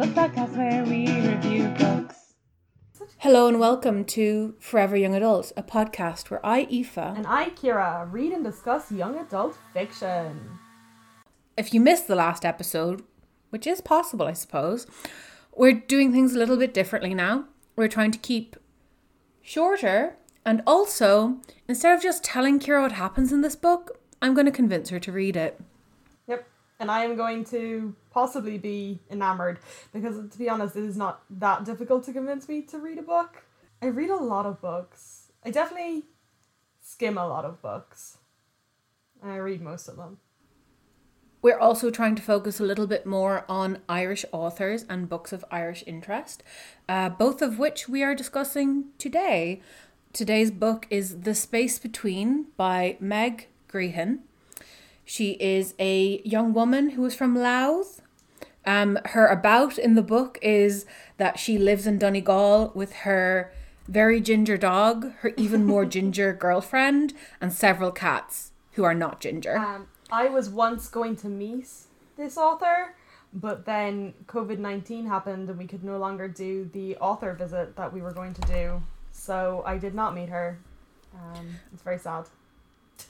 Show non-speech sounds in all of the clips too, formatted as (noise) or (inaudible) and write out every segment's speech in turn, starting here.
book podcast where we review books. Hello and welcome to Forever Young Adult, a podcast where I, Aoife, And I, Kira, read and discuss young adult fiction. if you missed the last episode, which is possible, I suppose, we're doing things a little bit differently now. We're trying to keep shorter and also, instead of just telling Kira what happens in this book, I'm going to convince her to read it. Yep. And I am going to possibly be enamored because, to be honest, it is not that difficult to convince me to read a book. I read a lot of books. I definitely skim a lot of books. And I read most of them. We're also trying to focus a little bit more on Irish authors and books of Irish interest, uh, both of which we are discussing today. Today's book is The Space Between by Meg Grehan. She is a young woman who is from Louth. Um, her about in the book is that she lives in Donegal with her very ginger dog, her even more (laughs) ginger girlfriend, and several cats who are not ginger. Um, I was once going to meet this author, but then COVID 19 happened and we could no longer do the author visit that we were going to do. So I did not meet her. Um, it's very sad.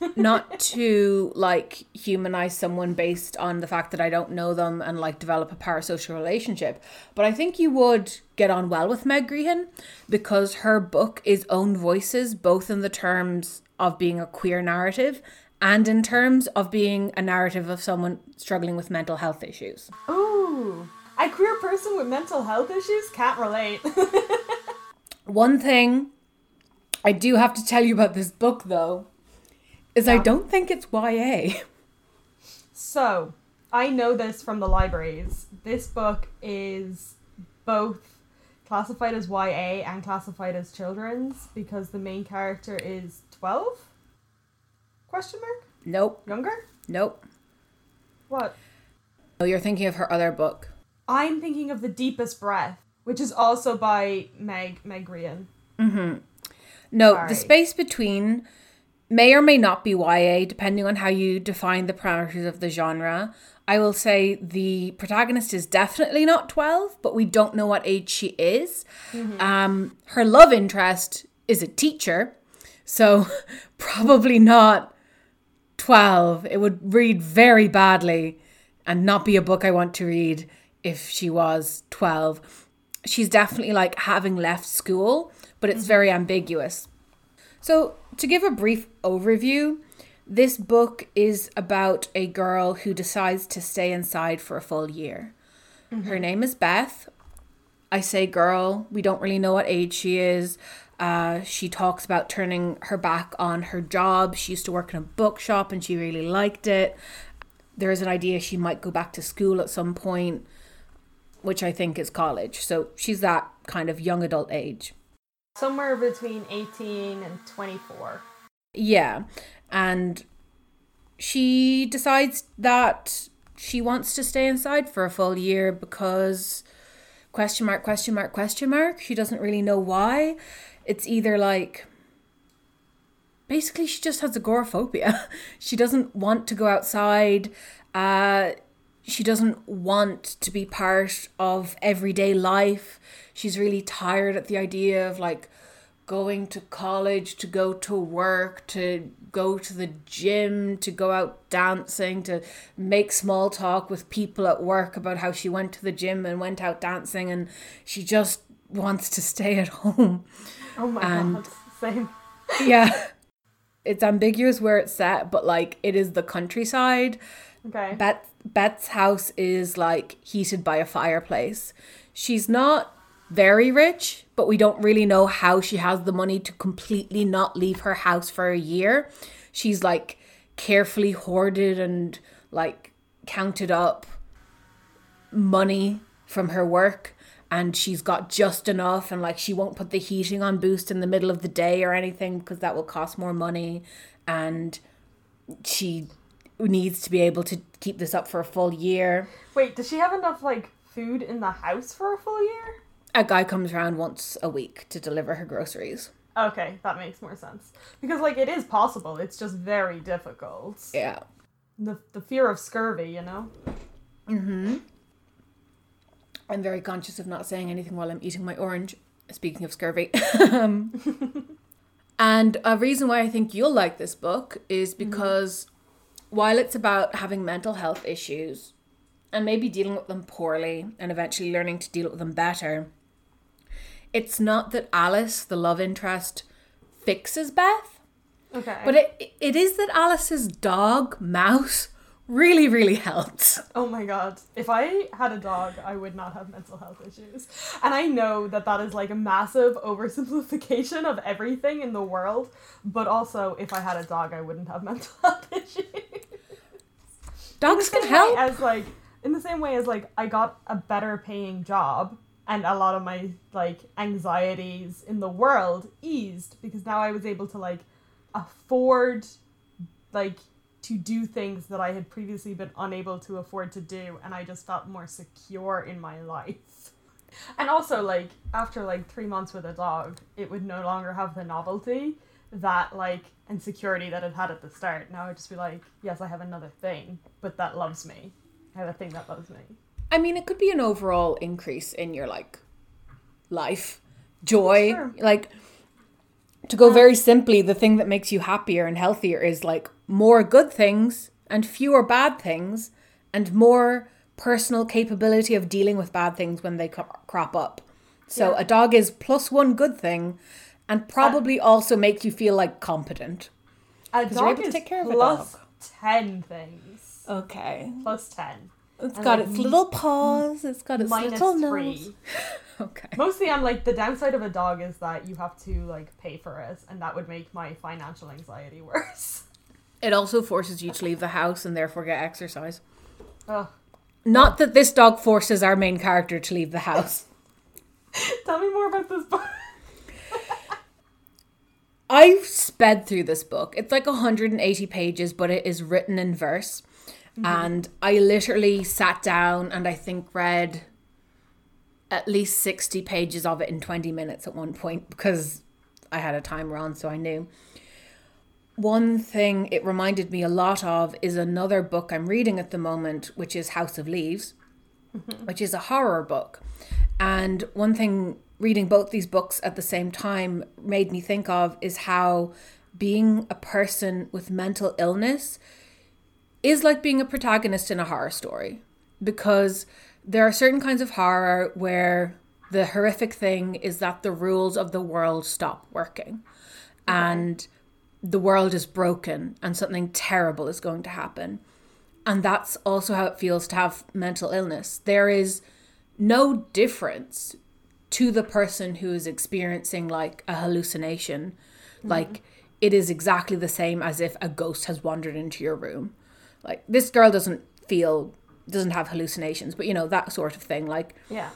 (laughs) not to like humanize someone based on the fact that I don't know them and like develop a parasocial relationship, but I think you would get on well with Meg Grehan because her book is own voices both in the terms of being a queer narrative and in terms of being a narrative of someone struggling with mental health issues. Ooh, a queer person with mental health issues can't relate. (laughs) One thing I do have to tell you about this book though is I don't think it's YA. so, I know this from the libraries. This book is both classified as YA and classified as children's because the main character is 12? Question mark? Nope, Younger? nope. What? Oh, you're thinking of her other book. I'm thinking of The Deepest Breath, which is also by Meg Meg Grehan. Mhm. No, Sorry. the space between may or may not be YA, depending on how you define the parameters of the genre. I will say the protagonist is definitely not 12, but we don't know what age she is. Um, her love interest is a teacher, so (laughs) probably not 12. It would read very badly and not be a book I want to read if she was 12. She's definitely like having left school, but it's very ambiguous. So, to give a brief overview, this book is about a girl who decides to stay inside for a full year. Her name is Beth. I say girl, we don't really know what age she is. Uh, she talks about turning her back on her job. She used to work in a bookshop and she really liked it. There is an idea she might go back to school at some point, which I think is college. So she's that kind of young adult age. Somewhere between 18 and 24. Yeah. And she decides that she wants to stay inside for a full year because question mark question mark question mark she doesn't really know why it's either like basically she just has agoraphobia (laughs) she doesn't want to go outside uh she doesn't want to be part of everyday life she's really tired at the idea of like going to college to go to work to go to the gym to go out dancing to make small talk with people at work about how she went to the gym and went out dancing and she just wants to stay at (laughs) home Oh my And- god. Same. yeah it's ambiguous where it's set but like it is the countryside Okay. Bet Bet's house is like heated by a fireplace. She's not very rich, but we don't really know how she has the money to completely not leave her house for a year. She's like carefully hoarded and like counted up money from her work and she's got just enough and like she won't put the heating on boost in the middle of the day or anything because that will cost more money and she needs to be able to keep this up for a full year. Wait, does she have enough like food in the house for a full year? A guy comes around once a week to deliver her groceries. Okay, that makes more sense. Because like it is possible, it's just very difficult. Yeah. The the fear of scurvy, you know. Mm-hmm. I'm very conscious of not saying anything while I'm eating my orange. Speaking of scurvy. Um, (laughs) (laughs) and a reason why I think you'll like this book is because while it's about having mental health issues and maybe dealing with them poorly and eventually learning to deal with them better, it's not that Alice, the love interest, fixes Beth, Okay. but it it is that Alice's dog, Mouse, really, really helps. Oh my god. If I had a dog, I would not have mental health issues. And I know that that is like a massive oversimplification of everything in the world, but also if I had a dog, I wouldn't have (laughs) mental health issues. Dogs can help. As like in the same way as like I got a better paying job and a lot of my like anxieties in the world eased because now I was able to like afford like to do things that I had previously been unable to afford to do and I just felt more secure in my life. (laughs) And also like after like 3 months with a dog, it would no longer have the novelty that like and security that it had at the start. Now I'd just be like, yes, I have another thing, but that loves me. I have a thing that loves me. I mean, it could be an overall increase in your like life, joy. Sure. Like to go very simply, the thing that makes you happier and healthier is like more good things and fewer bad things, and more personal capability of dealing with bad things when they crop up. So Yeah. a dog is plus one good thing, and probably also makes you feel like competent. A dog is take care of a plus dog. 10 things. Okay. Plus 10. It's And, got like, its little paws. It's got its little nose. 3. (laughs) Okay. Mostly I'm like the downside of a dog is that you have to like pay for it and that would make my financial anxiety (laughs) worse. It also forces you to leave the house and therefore get exercise. Ugh. Not that this dog forces our main character to leave the house. (laughs) Tell me more about this book. (laughs) I've sped through this book. It's like 180 pages, but it is written in verse. Mm-hmm. And I literally sat down and I think read at least 60 pages of it in 20 minutes at one point because I had a timer on, so I knew. One thing it reminded me a lot of is another book I'm reading at the moment, which is House of Leaves, mm-hmm. which is a horror book. And one thing reading both these books at the same time made me think of is how being a person with mental illness is like being a protagonist in a horror story. Because there are certain kinds of horror where the horrific thing is that the rules of the world stop working. And the world is broken and something terrible is going to happen. And that's also how it feels to have mental illness. There is no difference to the person who is experiencing like a hallucination. Mm-hmm. Like it is exactly the same as if a ghost has wandered into your room. Like this girl doesn't feel doesn't have hallucinations, but you know that sort of thing. Like Yeah.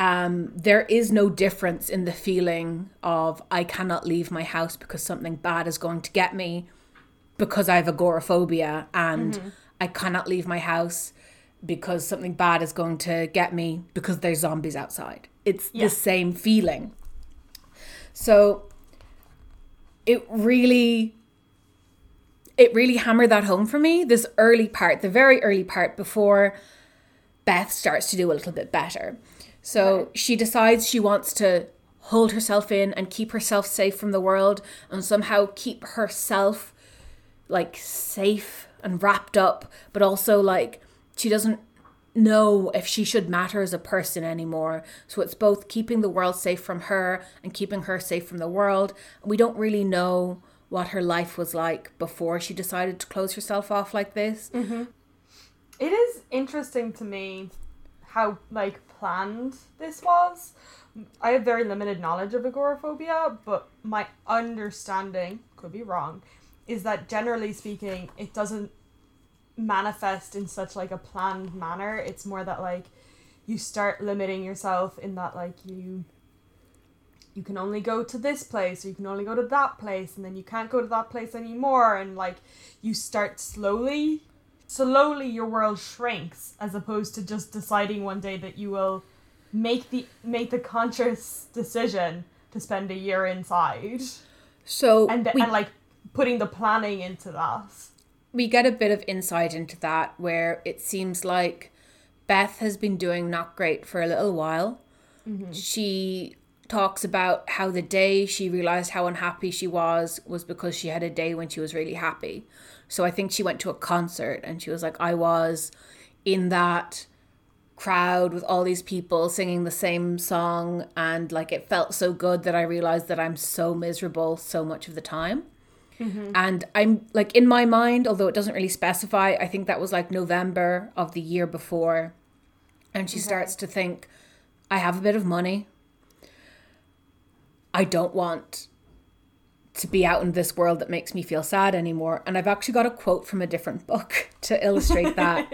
Um, there is no difference in the feeling of I cannot leave my house because something bad is going to get me because I have agoraphobia and I cannot leave my house because something bad is going to get me because there's zombies outside. It's Yeah. the same feeling. So it really it really hammered that home for me this early part the very early part before Beth starts to do a little bit better. So she decides she wants to hold herself in and keep herself safe from the world and somehow keep herself like safe and wrapped up, but also like she doesn't know if she should matter as a person anymore. So it's both keeping the world safe from her and keeping her safe from the world. We don't really know what her life was like before she decided to close herself off like this. Mm-hmm. It is interesting to me how like planned this was. I have very limited knowledge of agoraphobia, but my understanding could be wrong is that generally speaking it doesn't manifest in such like a planned manner. It's more that like you start limiting yourself in that like you you can only go to this place or you can only go to that place and then you can't go to that place anymore and like you start slowly slowly your world shrinks as opposed to just deciding one day that you will make the make the conscious decision to spend a year inside So and we, and like putting the planning into that we get a bit of insight into that where it seems like Beth has been doing not great for a little while. Mm-hmm. She talks about how the day she realized how unhappy she was was because she had a day when she was really happy. So I think she went to a concert and she was like, I was in that crowd with all these people singing the same song and like it felt so good that I realized that I'm so miserable so much of the time. Mm-hmm. And I'm like in my mind, although it doesn't really specify, I think that was like November of the year before. And she starts to think, I have a bit of money. I don't want to be out in this world that makes me feel sad anymore. And I've actually got a quote from a different book (laughs) to illustrate that.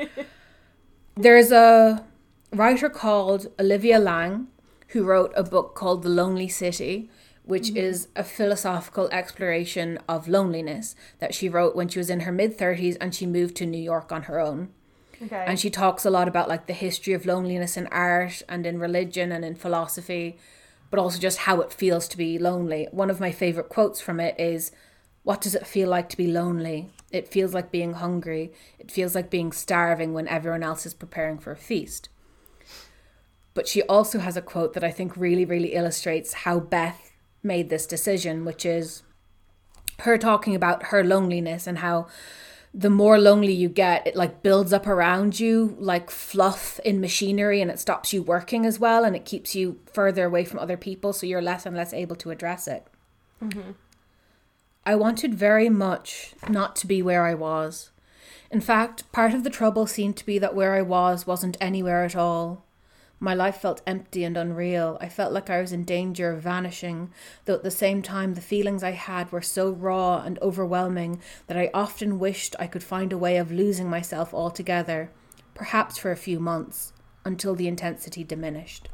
(laughs) There's a writer called Olivia Laing who wrote a book called The Lonely City, which mm-hmm. is a philosophical exploration of loneliness that she wrote when she was in her mid 30s and she moved to New York on her own. Okay. And she talks a lot about like the history of loneliness in art and in religion and in philosophy, but also just how it feels to be lonely. One of my favorite quotes from it is What does it feel like to be lonely? It feels like being hungry. It feels like being starving when everyone else is preparing for a feast. But she also has a quote that I think really, really illustrates how Beth made this decision, which is her talking about her loneliness and how the more lonely you get, it like builds up around you like fluff in machinery and it stops you working as well and it keeps you further away from other people so you're less and less able to address it. Mm-hmm. I wanted very much not to be where I was. In fact, part of the trouble seemed to be that where I was wasn't anywhere at all. My life felt empty and unreal. I felt like I was in danger of vanishing, though at the same time the feelings I had were so raw and overwhelming that I often wished I could find a way of losing myself altogether, perhaps for a few months, until the intensity diminished.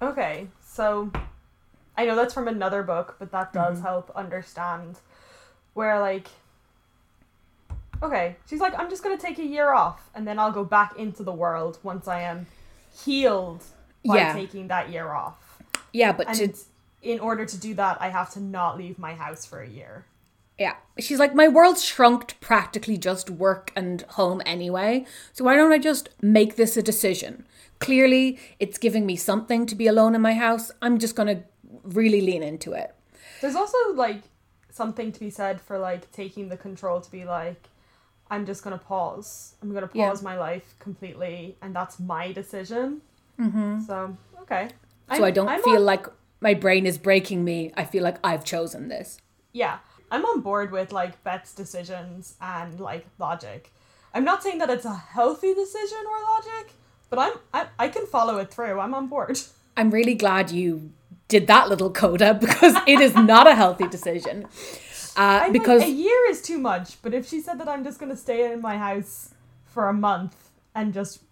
Okay, so I know that's from another book, but that does Mm-hmm. help understand where like Okay, she's like I'm just going to take a year off and then I'll go back into the world once I am healed by Yeah. taking that year off. Yeah, but to in order to do that, I have to not leave my house for a year. Yeah. She's like, my world's shrunk to practically just work and home anyway. So why don't I just make this a decision? Clearly, it's giving me something to be alone in my house. I'm just going to really lean into it. There's also like something to be said for like taking the control to be like I'm just gonna pause. I'm gonna Yeah. pause my life completely, and that's my decision. Mm-hmm. So okay. So I don't I'm feel on- like my brain is breaking me. I feel like I've chosen this. yeah. I'm on board with like Beth's decisions and like logic. I'm not saying that it's a healthy decision or logic, but I'm I, I can follow it through. I'm on board. (laughs) I'm really glad you did that little coda because it is not a healthy decision. Uh, because like, a year is too much, but if she said that I'm just gonna stay in my house for a month and just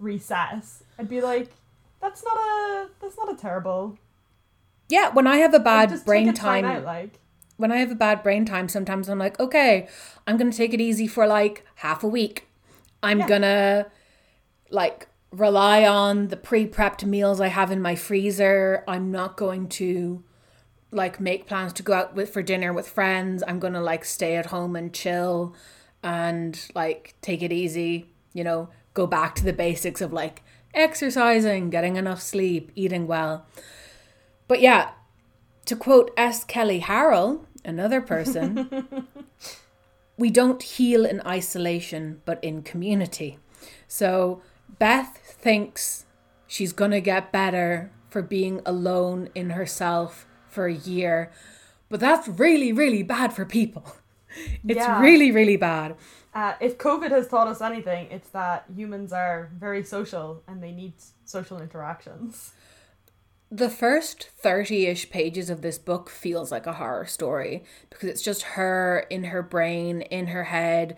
recess, I'd be like, that's not a that's not a terrible. yeah, when I have a bad just brain time time, out, like when I have a bad brain time, sometimes I'm like, okay, I'm gonna take it easy for like half a week. I'm Yeah. gonna like rely on the pre-prepped meals I have in my freezer. I'm not going to like make plans to go out with for dinner with friends. I'm gonna like stay at home and chill and like take it easy, you know, go back to the basics of like exercising, getting enough sleep, eating well. But yeah, to quote S. Kelly Harrell, another person, (laughs) we don't heal in isolation, but in community. So Beth thinks she's going to get better for being alone in herself for a year, but that's really, really bad for people. (laughs) It's Yeah. really, really bad. uh, if COVID has taught us anything, it's that humans are very social and they need social interactions. the first 30-ish pages of this book feels like a horror story because it's just her in her brain in her head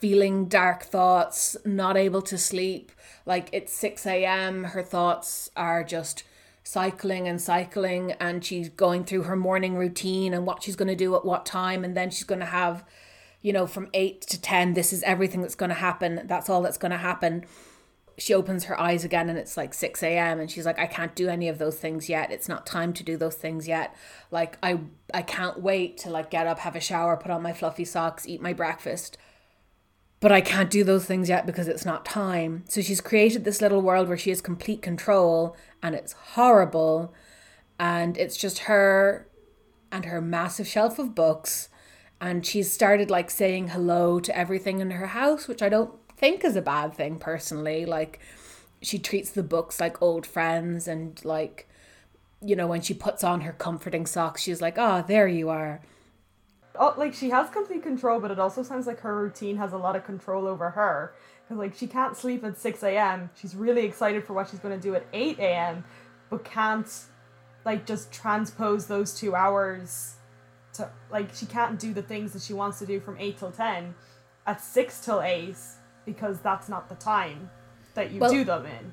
feeling dark thoughts not able to sleep like it's 6 a.m her thoughts are just cycling and cycling and she's going through her morning routine and what she's going to do at what time and then she's going to have you know from 8 to 10 this is everything that's going to happen that's all that's going to happen. She opens her eyes again and it's like 6 a.m and she's like i can't do any of those things yet. It's not time to do those things yet. Like i i can't wait to like get up have a shower put on my fluffy socks eat my breakfast but I can't do those things yet because it's not time. So she's created this little world where she has complete control and it's horrible. And it's just her and her massive shelf of books. And she's started like saying hello to everything in her house, which I don't think is a bad thing personally. Like she treats the books like old friends and like, you know, when she puts on her comforting socks, she's like, oh, there you are oh, like she has complete control, but it also sounds like her routine has a lot of control over her. Because like she can't sleep at six a.m. She's really excited for what she's going to do at eight a.m. But can't like just transpose those two hours to like she can't do the things that she wants to do from eight till ten at six till eight because that's not the time that you well, do them in.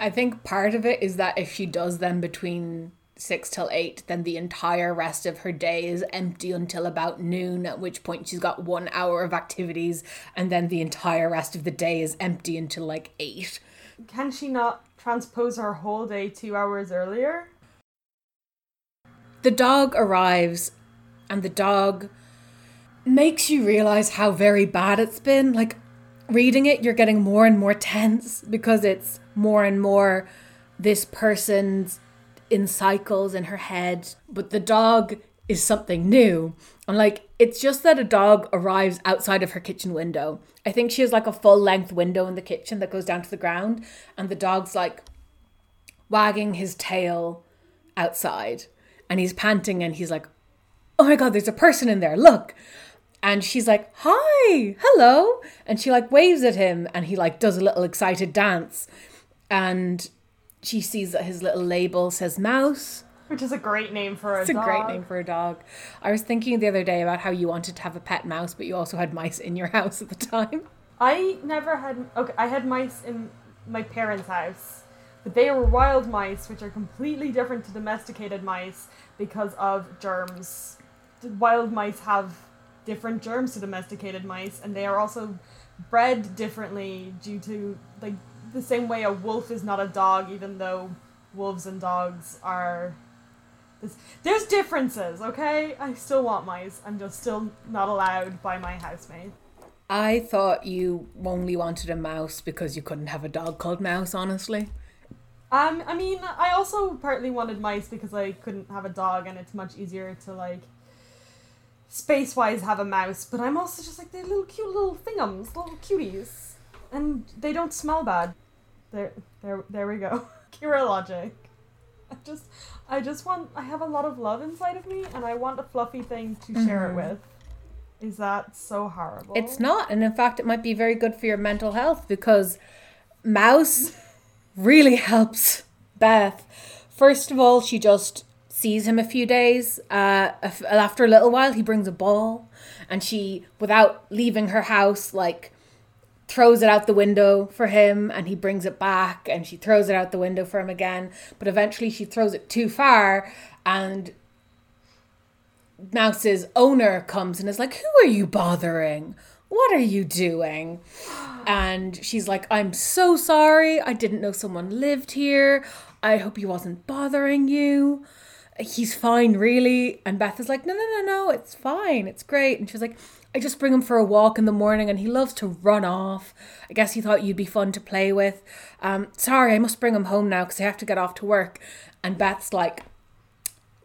I think part of it is that if she does them between six till eight, then the entire rest of her day is empty until about noon, at which point she's got one hour of activities, and then the entire rest of the day is empty until like eight. Can she not transpose her whole day two hours earlier? The dog arrives, and the dog makes you realize how very bad it's been. Like, reading it, you're getting more and more tense because it's more and more this person's in cycles in her head, but the dog is something new. And like, it's just that a dog arrives outside of her kitchen window. I think she has like a full length window in the kitchen that goes down to the ground, and the dog's like wagging his tail outside, and he's panting, and he's like, Oh my god, there's a person in there, look. And she's like, Hi, hello. And she like waves at him, and he like does a little excited dance. And she sees that his little label says mouse. Which is a great name for a it's dog. It's a great name for a dog. I was thinking the other day about how you wanted to have a pet mouse, but you also had mice in your (laughs) house at the time. I never had. Okay, I had mice in my parents' house, but they were wild mice, which are completely different to domesticated mice because of germs. Wild mice have different germs to domesticated mice, and they are also bred differently due to like the same way a wolf is not a dog, even though wolves and dogs are. There's differences, okay? I still want mice. I'm just still not allowed by my housemate. I thought you only wanted a mouse because you couldn't have a dog called Mouse, honestly. Um, I mean, I also partly wanted mice because I couldn't have a dog and it's much easier to, like, space wise have a mouse, but I'm also just like, they're little cute little thingums, little cuties. And they don't smell bad. There, there, there we go. (laughs) Kira logic. I just, I just want. I have a lot of love inside of me, and I want a fluffy thing to mm-hmm. share it mm-hmm. with. Is that so horrible? It's not, and in fact, it might be very good for your mental health because Mouse (laughs) really helps Beth. First of all, she just sees him a few days. Uh, after a little while, he brings a ball, and she, without leaving her house, like throws it out the window for him and he brings it back and she throws it out the window for him again. But eventually she throws it too far and mouse's owner comes and is like who are you bothering? What are you doing? And she's like i'm so sorry. I didn't know someone lived here. I hope he wasn't bothering you. He's fine really. And beth is like no no no no. It's fine. It's great. And she's like I just bring him for a walk in the morning and he loves to run off. I guess he thought you'd be fun to play with. Um, sorry, I must bring him home now because I have to get off to work. And Beth's like,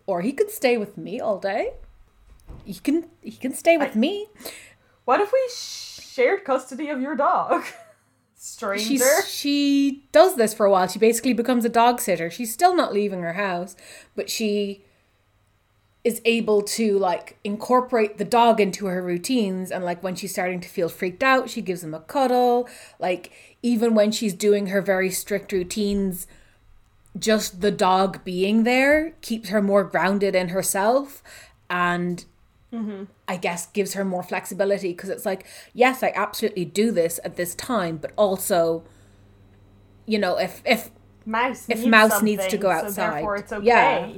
or he could stay with me all day. He can he can stay with I, me. What if we shared custody of your dog? (laughs) Stranger. She's, she does this for a while. She basically becomes a dog sitter. She's still not leaving her house, but she is able to like incorporate the dog into her routines and like when she's starting to feel freaked out she gives him a cuddle like even when she's doing her very strict routines just the dog being there keeps her more grounded in herself and mm-hmm. i guess gives her more flexibility because it's like yes i absolutely do this at this time but also you know if if mouse if mouse needs to go outside so it's okay. yeah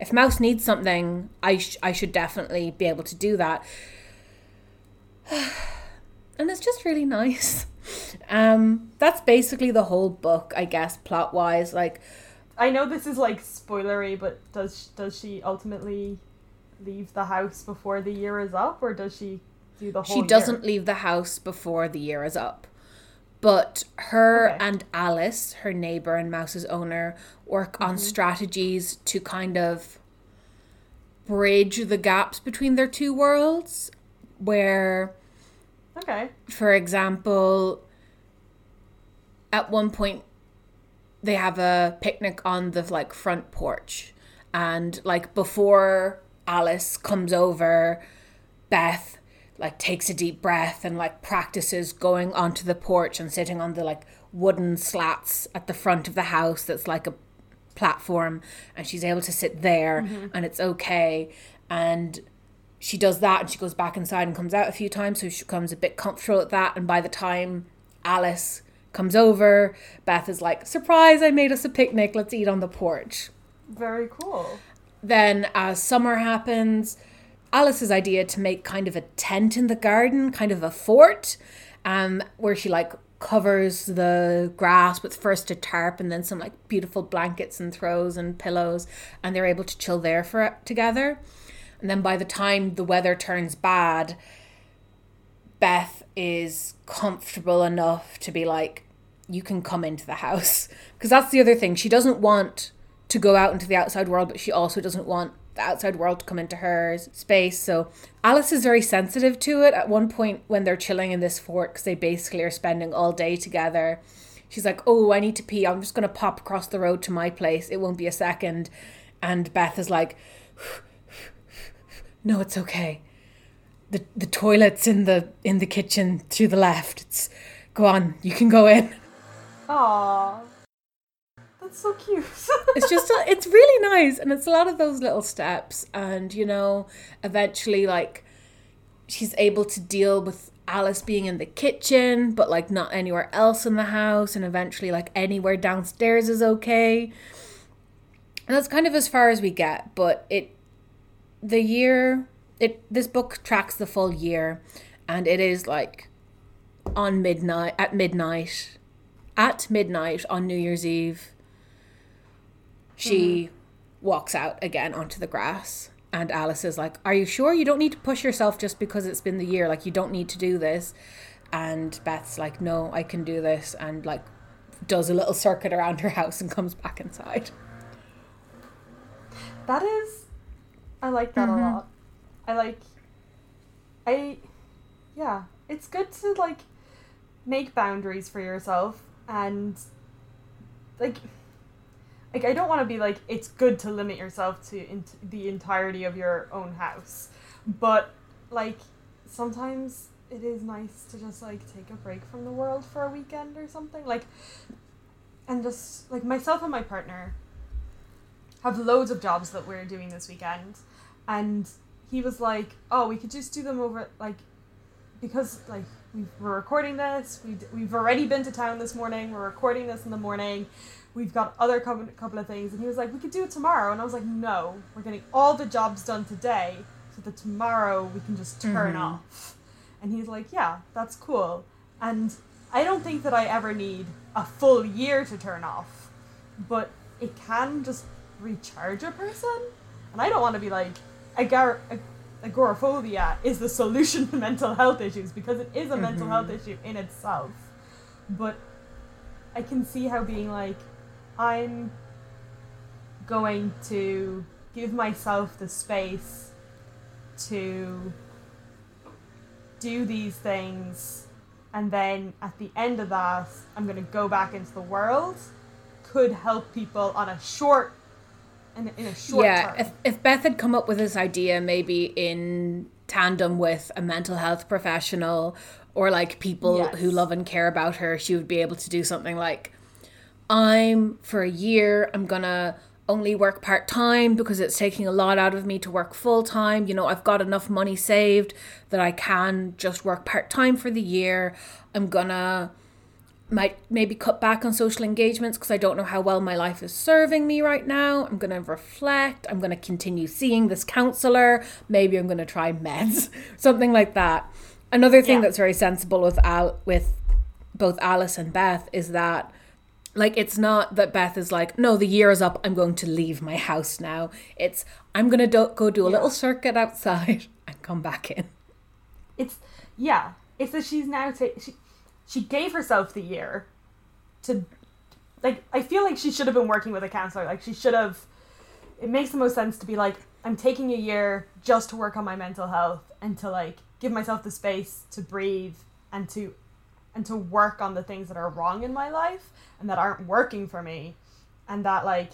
if Mouse needs something, I sh- I should definitely be able to do that. (sighs) and it's just really nice. Um, that's basically the whole book, I guess, plot wise. Like, I know this is like spoilery, but does does she ultimately leave the house before the year is up, or does she do the whole she doesn't leave the house before the year is up. But her Okay. and Alice, her neighbor and Mouse's owner, work Mm-hmm. on strategies to kind of bridge the gaps between their two worlds. Where, Okay. for example, at one point they have a picnic on the like front porch and like before Alice comes over Beth like takes a deep breath and like practices going onto the porch and sitting on the like wooden slats at the front of the house that's like a platform and she's able to sit there mm-hmm. and it's okay. And she does that and she goes back inside and comes out a few times so she becomes a bit comfortable at that. And by the time Alice comes over Beth is like surprise I made us a picnic. Let's eat on the porch. Very cool. then as summer happens alice's idea to make kind of a tent in the garden kind of a fort um where she like covers the grass with first a tarp and then some like beautiful blankets and throws and pillows and they're able to chill there for together. And then by the time the weather turns bad beth is comfortable enough to be like you can come into the house. Because that's the other thing. She doesn't want to go out into the outside world but she also doesn't want the outside world to come into her space. So alice is very sensitive to it. At one point when they're chilling in this fort because they basically are spending all day together she's like oh i need to pee. I'm just going to pop across the road to my place. It won't be a second. And beth is like no it's okay. The the toilet's in the in the kitchen to the left. It's go on you can go in. Aww. That's so cute. (laughs) it's just a, it's really nice and it's a lot of those little steps and you know eventually like she's able to deal with Alice being in the kitchen but like not anywhere else in the house and eventually like anywhere downstairs is okay and that's kind of as far as we get but it the year it this book tracks the full year and it is like on midnight at midnight at midnight on New Year's Eve she walks out again onto the grass and Alice is like, "Are you sure you don't need to push yourself just because it's been the year? Like you don't need to do this." And Beth's like, "No, I can do this." And like does a little circuit around her house and comes back inside. That is, I like that Mm-hmm. a lot. I like, I, yeah, it's good to like make boundaries for yourself and like, like I don't want to be like it's good to limit yourself to in- the entirety of your own house, but like sometimes it is nice to just like take a break from the world for a weekend or something. Like, and just like myself and my partner have loads of jobs that we're doing this weekend. And he was like oh we could just do them over like because like we we're recording this. We we've already been to town this morning. We're recording this in the morning we've got other couple, couple of things. And he was like we could do it tomorrow. And i was like no we're getting all the jobs done today so that tomorrow we can just turn Mhm. off. And he's like yeah that's cool. And i don't think that i ever need a full year to turn off but it can just recharge a person. And i don't want to be like agar- ag- agoraphobia is the solution to mental health issues because it is a mental Mhm. health issue in itself. But i can see how being like i'm going to give myself the space to do these things. And then at the end of that i'm going to go back into the world. Could help people on a short in, in a short yeah, term. if if Beth had come up with this idea maybe in tandem with a mental health professional or like people Yes. who love and care about her, she would be able to do something like I'm for a year, I'm gonna only work part time because it's taking a lot out of me to work full time. You know, I've got enough money saved that I can just work part time for the year. I'm gonna might maybe cut back on social engagements because I don't know how well my life is serving me right now. I'm to reflect. I'm to continue seeing this counselor. Maybe I'm to try meds, (laughs) something like that. Another thing Yeah. that's very sensible with Al with both Alice and Beth is that like it's not that Beth is like, no, the year is up. I'm going to leave my house now. It's I'm going to do- go do a Yeah. little circuit outside (laughs) and come back in. it's yeah, it's that she's now ta- she she gave herself the year to like I feel like she should have been working with a counselor. Like she should have it makes the most sense to be like I'm taking a year just to work on my mental health and to like give myself the space to breathe and to and to work on the things that are wrong in my life and that aren't working for me. And that like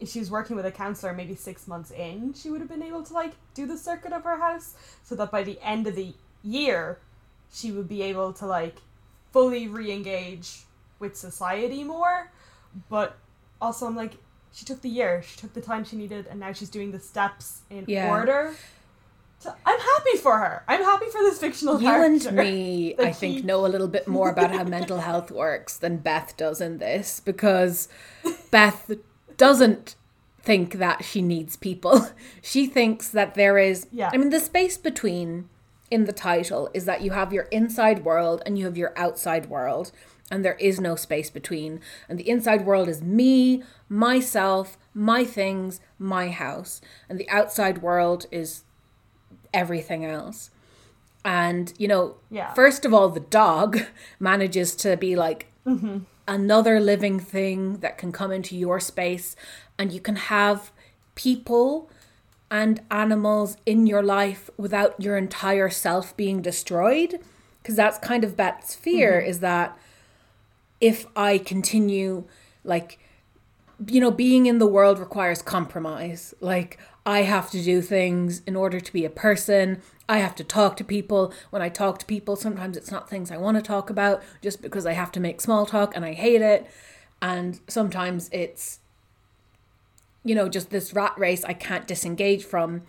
if she was working with a counselor maybe six months in she would have been able to like do the circuit of her house so that by the end of the year she would be able to like fully re-engage with society more. But also i'm like she took the year. She took the time she needed and now she's doing the steps in Yeah. order to, i'm happy for her i'm happy for this fictional You and me, (laughs) I think, know a little bit more about how mental (laughs) health works than Beth does in this because Beth doesn't think that she needs people. (laughs) She thinks that there is, Yeah. I mean, the space between in the title is that you have your inside world and you have your outside world, and there is no space between. And the inside world is me, myself, my things, my house, and the outside world is everything else. And, you know, Yeah. first of all, the dog (laughs) manages to be like mm-hmm. another living thing that can come into your space, and you can have people and animals in your life without your entire self being destroyed. Because that's kind of Beth's fear mm-hmm. is that if I continue, like, you know, being in the world requires compromise. Like, I have to do things in order to be a person. I have to talk to people. When I talk to people, sometimes it's not things I want to talk about just because I have to make small talk and I hate it. And sometimes it's, you know, just this rat race I can't disengage from.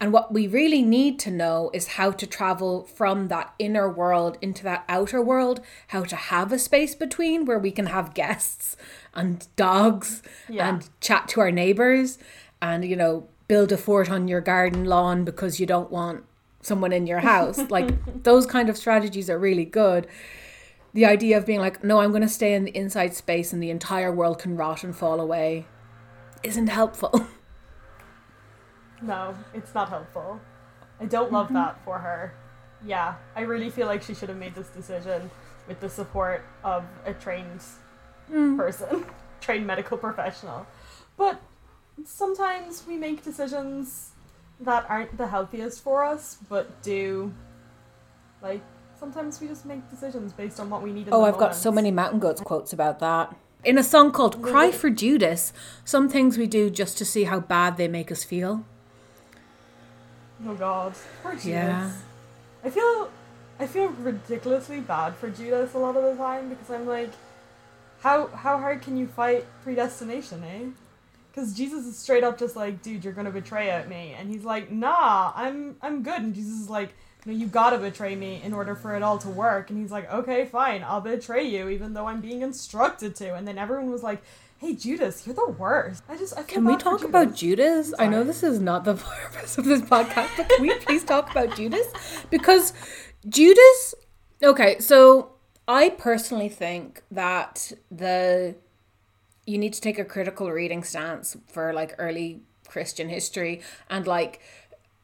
And what we really need to know is how to travel from that inner world into that outer world, how to have a space between where we can have guests and dogs Yeah. and chat to our neighbors and, you know, build a fort on your garden lawn because you don't want someone in your house. (laughs) like those kind of strategies are really good. The idea of being like, no, I'm going to stay in the inside space and the entire world can rot and fall away isn't helpful. (laughs) No, it's not helpful. I don't love mm-hmm. that for her. Yeah, I really feel like she should have made this decision with the support of a trained mm. person, (laughs) trained medical professional. But sometimes we make decisions that aren't the healthiest for us, but do like sometimes we just make decisions based on what we need. Oh, I've got so many Mountain Goats quotes about that. In a song called Cry for Judas, some things we do just to see how bad they make us feel. Oh God, poor Judas. Yeah. I feel, I feel ridiculously bad for Judas a lot of the time because I'm like, how how hard can you fight predestination, eh? Because Jesus is straight up just like, dude, you're gonna betray me, and he's like, nah, I'm I'm good, and Jesus is like, no, you gotta betray me in order for it all to work, and he's like, okay, fine, I'll betray you, even though I'm being instructed to, and then everyone was like. Hey Judas, you're the worst. I just I Can we talk about Judas. Judas? I know this is not the (laughs) purpose of this podcast, but can we please talk about Judas? Because Judas, okay, so I personally think that the you need to take a critical reading stance for like early Christian history. And like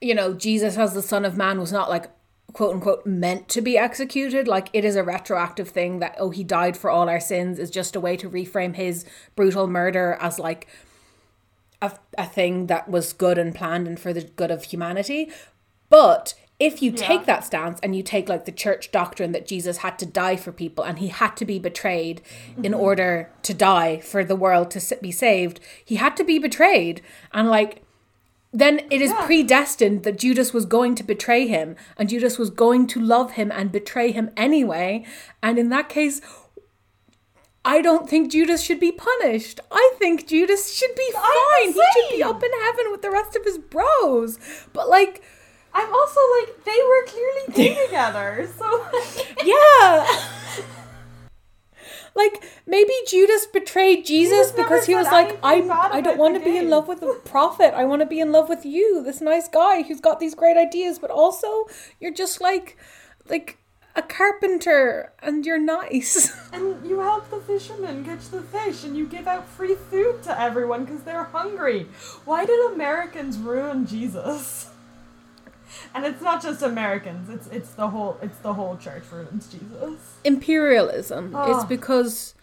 you know Jesus as the son of man was not like quote unquote meant to be executed. Like it is a retroactive thing that oh he died for all our sins is just a way to reframe his brutal murder as like a, a thing that was good and planned and for the good of humanity. But if you Yeah. take that stance and you take like the church doctrine that Jesus had to die for people and he had to be betrayed in order to die for the world to be saved, he had to be betrayed. And like, then it is Yeah. predestined that Judas was going to betray him and Judas was going to love him and betray him anyway. And in that case, I don't think Judas should be punished. I think Judas should be fine. He should be up in heaven with the rest of his bros. But like, I'm also like they were clearly gay (laughs) together, so yeah. (laughs) Like maybe Judas betrayed Jesus Jesus because he was like, I, I don't want to be in love with a (laughs) prophet. I want to be in love with you, this nice guy who's got these great ideas, but also you're just like, like a carpenter and you're nice. and you help the fishermen catch the fish, and you give out free food to everyone because they're hungry. Why did Americans ruin Jesus? (laughs) And it's not just Americans. It's it's the whole it's the whole church ruins Jesus. imperialism. Oh. Ah. It's because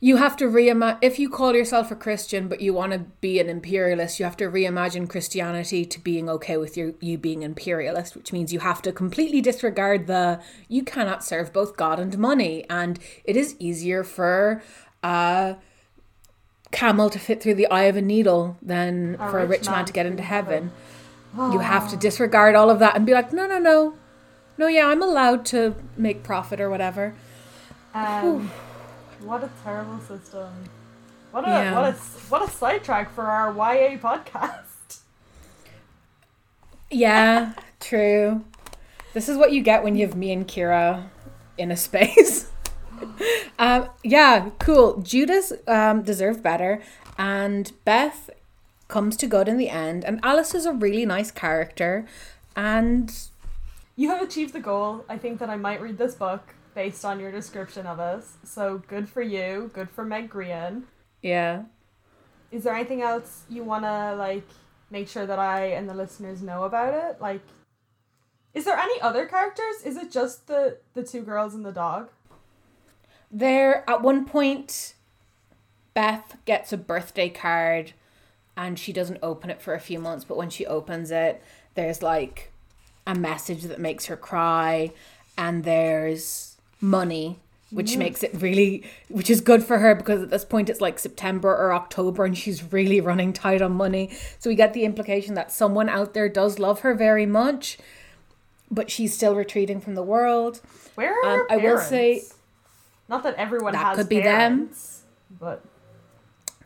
you have to reimagine. If you call yourself a Christian but you want to be an imperialist, you have to reimagine Christianity to being okay with your, you being imperialist, which means you have to completely disregard the you cannot serve both God and money. And it is easier for a camel to fit through the eye of a needle than for a rich man to get into heaven. You have to disregard all of that and be like, no, no, no. No, yeah, I'm allowed to make profit or whatever. Um, what a terrible system. What a Yeah. what a what a sidetrack for our YA podcast. Yeah, true. This is what you get when you have me and Kira in a space. (laughs) um, yeah, cool. Judas um, deserved better, and Beth comes to good in the end. And Alice is a really nice character, and You have achieved the goal. I think that I might read this book based on your description of us. So good for you. Good for Meg Grehan. yeah, Is there anything else you wanna like make sure that I and the listeners know about it? Like, is there any other characters? Is it just the the two girls and the dog? there at one point, Beth gets a birthday card, and she doesn't open it for a few months. But when she opens it, there's like a message that makes her cry and there's money which makes it really which is good for her because at this point it's like September or October and she's really running tight on money so we get the implication that someone out there does love her very much but she's still retreating from the world Where are Um, I will say- not that everyone That has could be them. but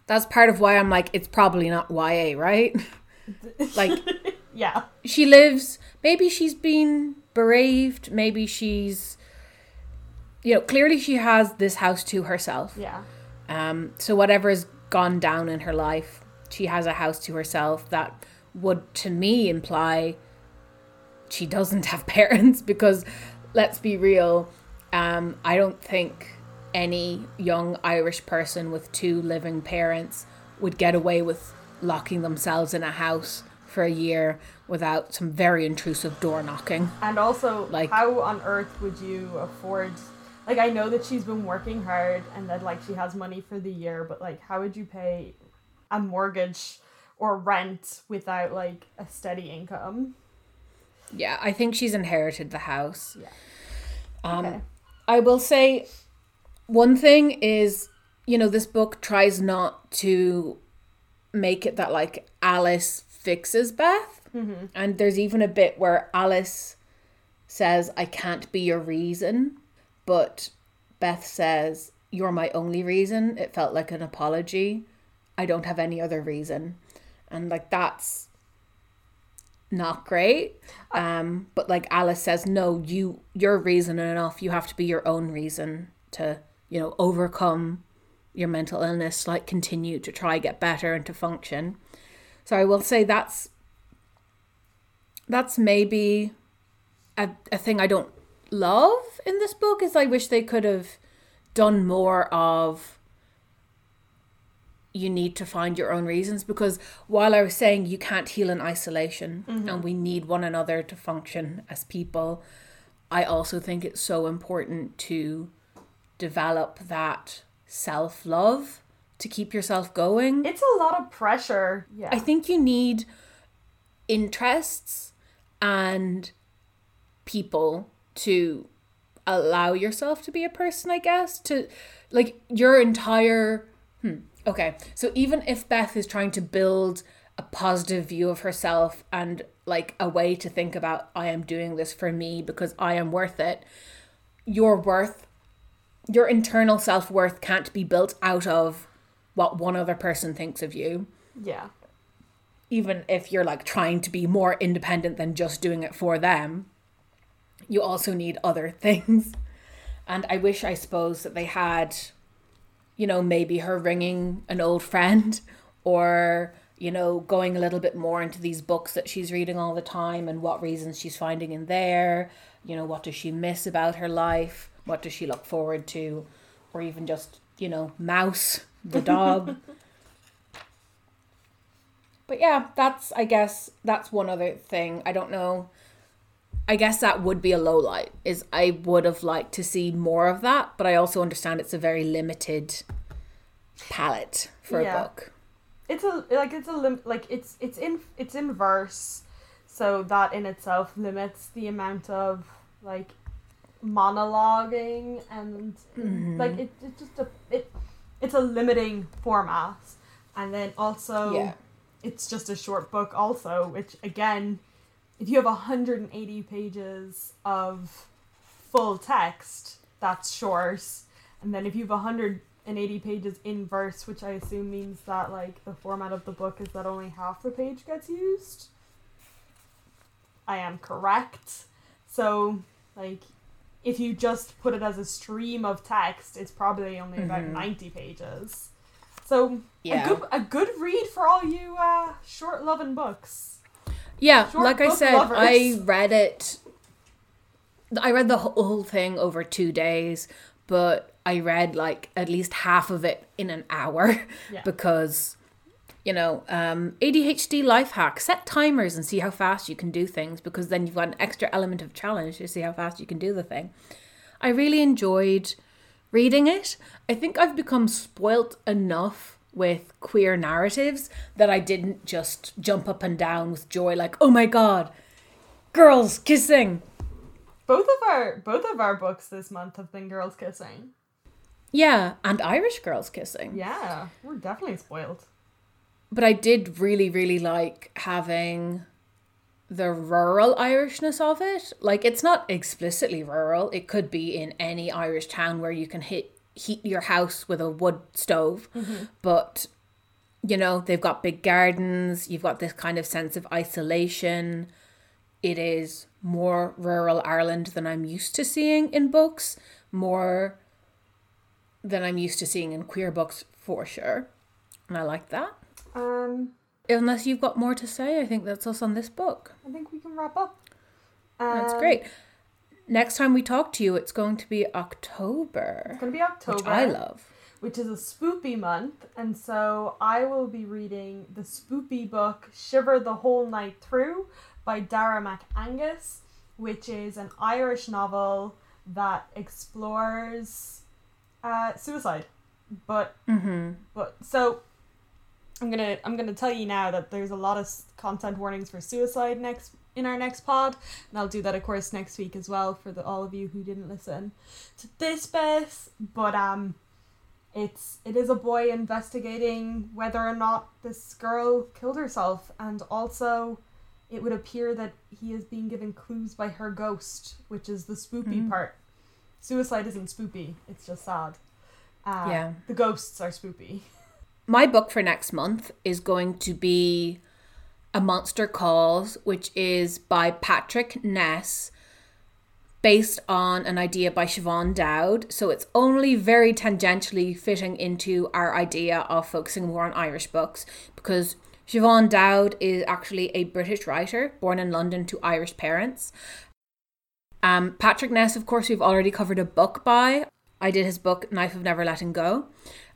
that's part of why I'm like it's probably not YA right? (laughs) Like yeah, she lives maybe she's been bereaved maybe she's you know clearly she has this house to herself. Yeah. Um, so whatever's gone down in her life, she has a house to herself that would to me imply she doesn't (laughs) have parents because let's be real, um, I don't think any young Irish person with two living parents would get away with locking themselves in a house for a year without some very intrusive door knocking. And also, Like- how on earth would you afford? Like, I know that she's been working hard and that like she has money for the year, but like, how would you pay a mortgage or rent without like a steady income? Yeah, I think she's inherited the house. Yeah. Um, Okay. I will say one thing is, you know, this book tries not to make it that like Alice fixes Beth. And there's even a bit where Alice says, I can't be your reason. But Beth says, You're my only reason. It felt like an apology. I don't have any other reason. And like that's not great. Um, but like Alice says, no, you you're reason enough. You have to be your own reason to, you know, overcome your mental illness, like continue to try get better and to function. So I will say that's that's maybe a, a thing I don't love in this book is I wish they could have done more of you need to find your own reasons because while I was saying you can't heal in isolation mm-hmm. and we need one another to function as people, I also think it's so important to develop that self love to keep yourself going. It's a lot of pressure. Yeah. I think you need interests and people to allow yourself to be a person, I guess. To like your entire. Hmm, okay. So even if Beth is trying to build a positive view of herself and like a way to think about, I am doing this for me because I am worth it, your worth, your internal self worth can't be built out of what one other person thinks of you yeah. even if you're like trying to be more independent than just doing it for them, you also need other (laughs) things. And I wish, I suppose, that they had, you know, maybe her ringing an old friend (laughs) or, you know, going a little bit more into these books that she's reading all the time and what reasons she's finding in there. You know, what does she miss about her life? What does she look forward to? Or even just, you know, Mouse, the dog. (laughs) But yeah, that's I guess that's one other thing. I don't know. I guess that would be a low light. Is I would have liked to see more of that, but I also understand it's a very limited palette for Yeah. a book. it's a like it's a lim- like it's it's in it's in verse so that in itself limits the amount of like monologuing and mm-hmm. like it, it just a it it's a limiting format. And then also Yeah. it's just a short book also which again if you have 180 pages of full text that's short and then if you have 180 pages in verse which i assume means that like the format of the book is that only half the page gets used i am correct. So like if you just put it as a stream of text it's probably only about Mhm. 90 pages so Yeah. a good a good read for all you uh short loving books Yeah, Short like I said, lovers. I read it. I read the whole thing over two days, but I read like at least half of it in an hour Yeah. (laughs) because, you know, um, ADHD life hack set timers and see how fast you can do things because then you've got an extra element of challenge to see how fast you can do the thing. I really enjoyed reading it. I think I've become spoilt enough with queer narratives that I didn't just jump up and down with joy like, "Oh my god, girls kissing." both of our both of our books this month have been girls kissing Yeah, and Irish girls kissing. yeah we're definitely spoiled But I did really really like having the rural Irishness of it. Like it's not explicitly rural. It could be in any Irish town where you can hit heat your house with a wood stove. Mm-hmm. But you know, they've got big gardens, you've got this kind of sense of isolation. It is more rural Ireland than I'm used to seeing in books, more than I'm used to seeing in queer books for sure. And I like that. Um Unless you've got more to say, I think that's us on this book. i think we can wrap up That's Um, great. Next time we talk to you, it's going to be October, it's gonna be october which I love. which is a spoopy month and so i will be reading the spoopy book shiver the whole night through by Darragh McManus which is an irish novel that explores uh, suicide but Mm-hmm. But so I'm gonna I'm gonna tell you now that there's a lot of content warnings for suicide next in our next pod, and I'll do that of course next week as well for the all of you who didn't listen to this bit. But um, it's it is a boy investigating whether or not this girl killed herself, and also it would appear that he is being given clues by her ghost, which is the spoopy Mhm. part. Suicide isn't spoopy; it's just sad. Uh, Yeah. the ghosts are spoopy. (laughs) My book for next month is going to be A Monster Calls, which is by Patrick Ness, based on an idea by Siobhan Dowd. So it's only very tangentially fitting into our idea of focusing more on Irish books because Siobhan Dowd is actually a British writer born in London to Irish parents. Um, Patrick Ness, of course, we've already covered a book by. I did his book Knife of Never Letting Go.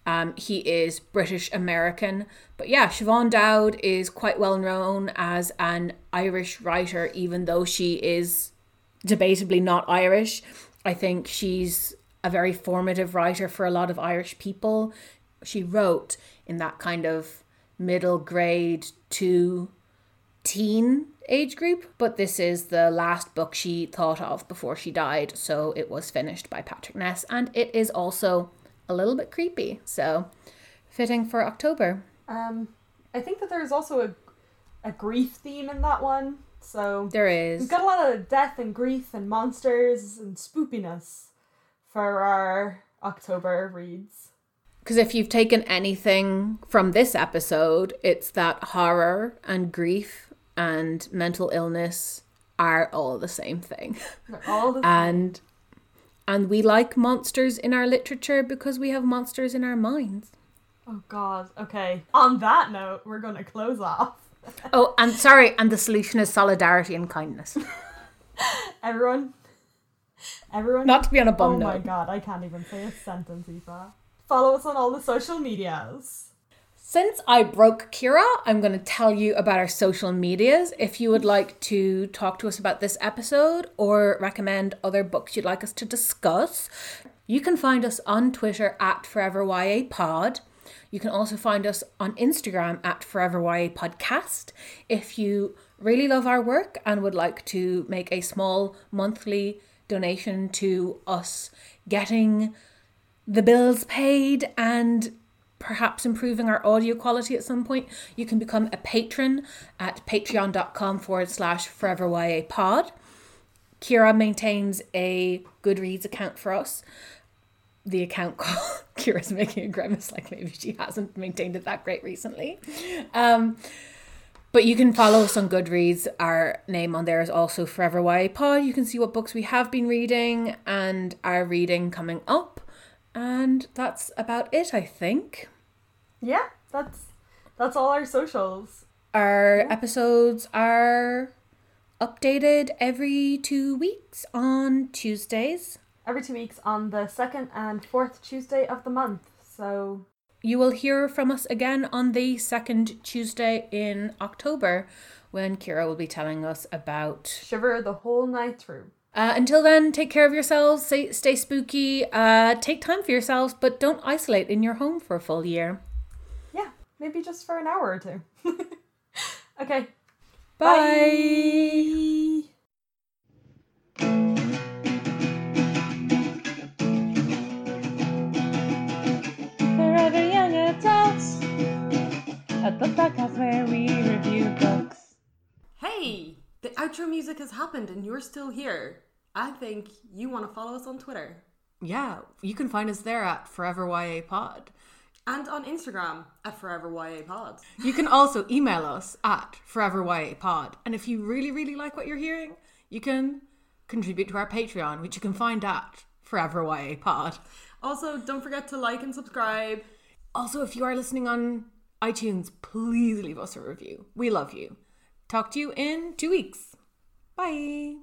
Um, he is British American. But yeah, Siobhan Dowd is quite well known as an Irish writer, even though she is debatably not Irish. I think she's a very formative writer for a lot of Irish people. She wrote in that kind of middle grade to teen age group, but this is the last book she thought of before she died, so it was finished by Patrick Ness, and it is also a little bit creepy, so fitting for October. Um, I think that there's also a, a grief theme in that one. So There is. we've got a lot of death and grief and monsters and spoopiness for our October reads. Because if you've taken anything from this episode, it's that horror and grief and mental illness are all the same thing. They're all the (laughs) same. And and we like monsters in our literature because we have monsters in our minds. oh god. Okay. On that note, we're gonna close off. (laughs) Oh, and sorry, and the solution is solidarity and kindness. (laughs) Everyone. Everyone. Not to be on a bum oh my god, I can't even say a sentence, Eva. Follow us on all the social medias. Since I broke Kira, I'm going to tell you about our social medias. If you would like to talk to us about this episode or recommend other books you'd like us to discuss, you can find us on Twitter at ForeverYAPod. You can also find us on Instagram at ForeverYA Podcast. If you really love our work and would like to make a small monthly donation to us getting the bills paid and perhaps improving our audio quality at some point, you can become a patron at patreon.com forward slash foreverYApod. Kira maintains a Goodreads account for us. The account (laughs) called Kira's making a grimace like maybe she hasn't maintained it that great recently. Um, but you can follow us on Goodreads. Our name on there is also Forever YA Pod. You can see what books we have been reading and our reading coming up. And that's about it, I think. Yeah, that's that's all our socials. Our episodes are updated every two weeks on Tuesdays. Every two weeks on the second and fourth Tuesday of the month. So You will hear from us again on the second Tuesday in October when Kira will be telling us about shiver the whole night through. Uh, until then, take care of yourselves, stay, stay spooky, uh, take time for yourselves, but don't isolate in your home for a full year. Yeah, maybe just for an hour or two. (laughs) okay. Bye. Forever Young Adults, a book podcast where we review books. Outro music has happened and you're still here. I think you want to follow us on Twitter Yeah, you can find us there at Forever YA Pod. and on Instagram at Forever YA Pod. You can also email us at Forever YA Pod. And if you really, really like what you're hearing, you can contribute to our Patreon, which you can find at Forever YA Pod. Also, don't forget to like and subscribe. Also, if you are listening on iTunes, please leave us a review. We love you. Talk to you in two weeks. Bye.